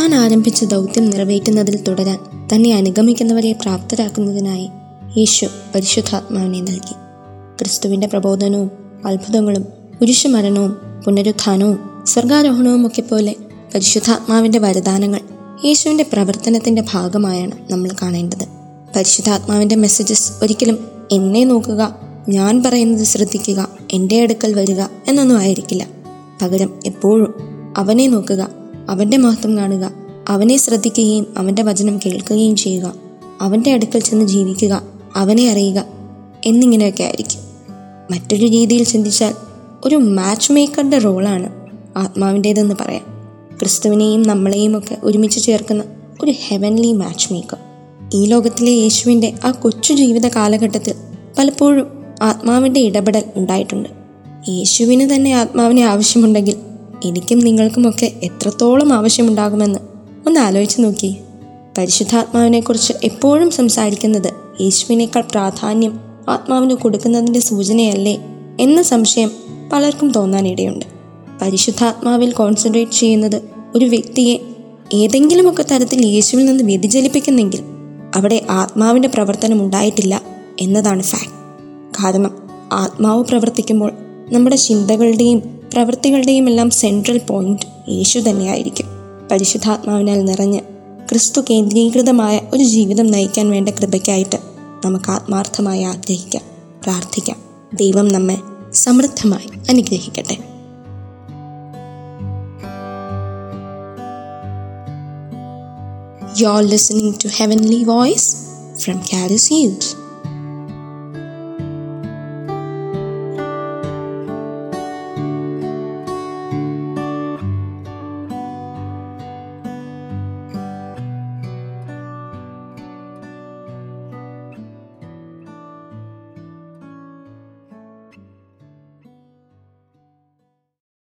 താൻ ആരംഭിച്ച ദൗത്യം നിറവേറ്റുന്നതിൽ തുടരാൻ തന്നെ അനുഗമിക്കുന്നവരെ പ്രാപ്തരാക്കുന്നതിനായി യേശു പരിശുദ്ധാത്മാവിനെ നൽകി. ക്രിസ്തുവിന്റെ പ്രബോധനവും അത്ഭുതങ്ങളും പുരുഷമരണവും പുനരുത്ഥാനവും സ്വർഗാരോഹണവും ഒക്കെ പോലെ പരിശുദ്ധാത്മാവിന്റെ വരദാനങ്ങൾ യേശുവിന്റെ പ്രവർത്തനത്തിന്റെ ഭാഗമായാണ് നമ്മൾ കാണേണ്ടത്. പരിശുദ്ധാത്മാവിന്റെ മെസ്സേജസ് ഒരിക്കലും എന്നെ നോക്കുക ഞാൻ പറയുന്നത് ശ്രദ്ധിക്കുക എന്റെ അടുക്കൽ വരിക എന്നൊന്നും ആയിരിക്കില്ല. പകരം എപ്പോഴും അവനെ നോക്കുക അവന്റെ മഹത്വം കാണുക. അവനെ ശ്രദ്ധിക്കുകയും അവന്റെ വചനം കേൾക്കുകയും ചെയ്യുക. അവന്റെ അടുക്കൽ ചെന്ന് ജീവിക്കുക. അവനെ അറിയുക. എന്നിങ്ങനെയൊക്കെ ആയിരിക്കും. മറ്റൊരു രീതിയിൽ ചിന്തിച്ചാൽ ഒരു മാച്ച് മേക്കറുടെ റോളാണ് ആത്മാവിന്റേതെന്ന് പറയാം. ക്രിസ്തുവിനെയും നമ്മളെയും ഒക്കെ ഒരുമിച്ച് ചേർക്കുന്ന ഒരു ഹെവൻലി മാച്ച് മേക്കർ ഈ ലോകത്തിലെ യേശുവിന്റെ ആ കൊച്ചു ജീവിത കാലഘട്ടത്തിൽ പലപ്പോഴും ആത്മാവിന്റെ ഇടപെടൽ ഉണ്ടായിട്ടുണ്ട്. യേശുവിന് തന്നെ ആത്മാവിനെ ആവശ്യമുണ്ടെങ്കിൽ എനിക്കും നിങ്ങൾക്കുമൊക്കെ എത്രത്തോളം ആവശ്യമുണ്ടാകുമെന്ന് ഒന്ന് ആലോചിച്ച് നോക്കി. പരിശുദ്ധാത്മാവിനെക്കുറിച്ച് എപ്പോഴും സംസാരിക്കുന്നത് യേശുവിനേക്കാൾ പ്രാധാന്യം ആത്മാവിന് കൊടുക്കുന്നതിന്റെ സൂചനയല്ലേ എന്ന സംശയം പലർക്കും തോന്നാനിടയുണ്ട്. പരിശുദ്ധാത്മാവിൽ കോൺസെൻട്രേറ്റ് ചെയ്യുന്നത് ഒരു വ്യക്തിയെ ഏതെങ്കിലുമൊക്കെ തരത്തിൽ യേശുവിൽ നിന്ന് വ്യതിചലിപ്പിക്കുന്നെങ്കിൽ അവിടെ ആത്മാവിന്റെ പ്രവർത്തനം ഉണ്ടായിട്ടില്ല എന്നതാണ് ഫാക്ട്. കാരണം ആത്മാവ് പ്രവർത്തിക്കുമ്പോൾ നമ്മുടെ ചിന്തകളുടെയും പ്രവൃത്തികളുടെയും എല്ലാം സെൻട്രൽ പോയിന്റ് യേശു തന്നെയായിരിക്കും. പരിശുദ്ധാത്മാവിനാൽ നിറഞ്ഞ് ക്രിസ്തു കേന്ദ്രീകൃതമായ ഒരു ജീവിതം നയിക്കാൻ വേണ്ട കൃപയ്ക്കായിട്ട് നമുക്ക് ആത്മാർത്ഥമായി ആഗ്രഹിക്കാം പ്രാർത്ഥിക്കാം. ദൈവം നമ്മെ സമൃദ്ധമായി അനുഗ്രഹിക്കട്ടെ. You're listening to Heavenly Voice from Caris Youth.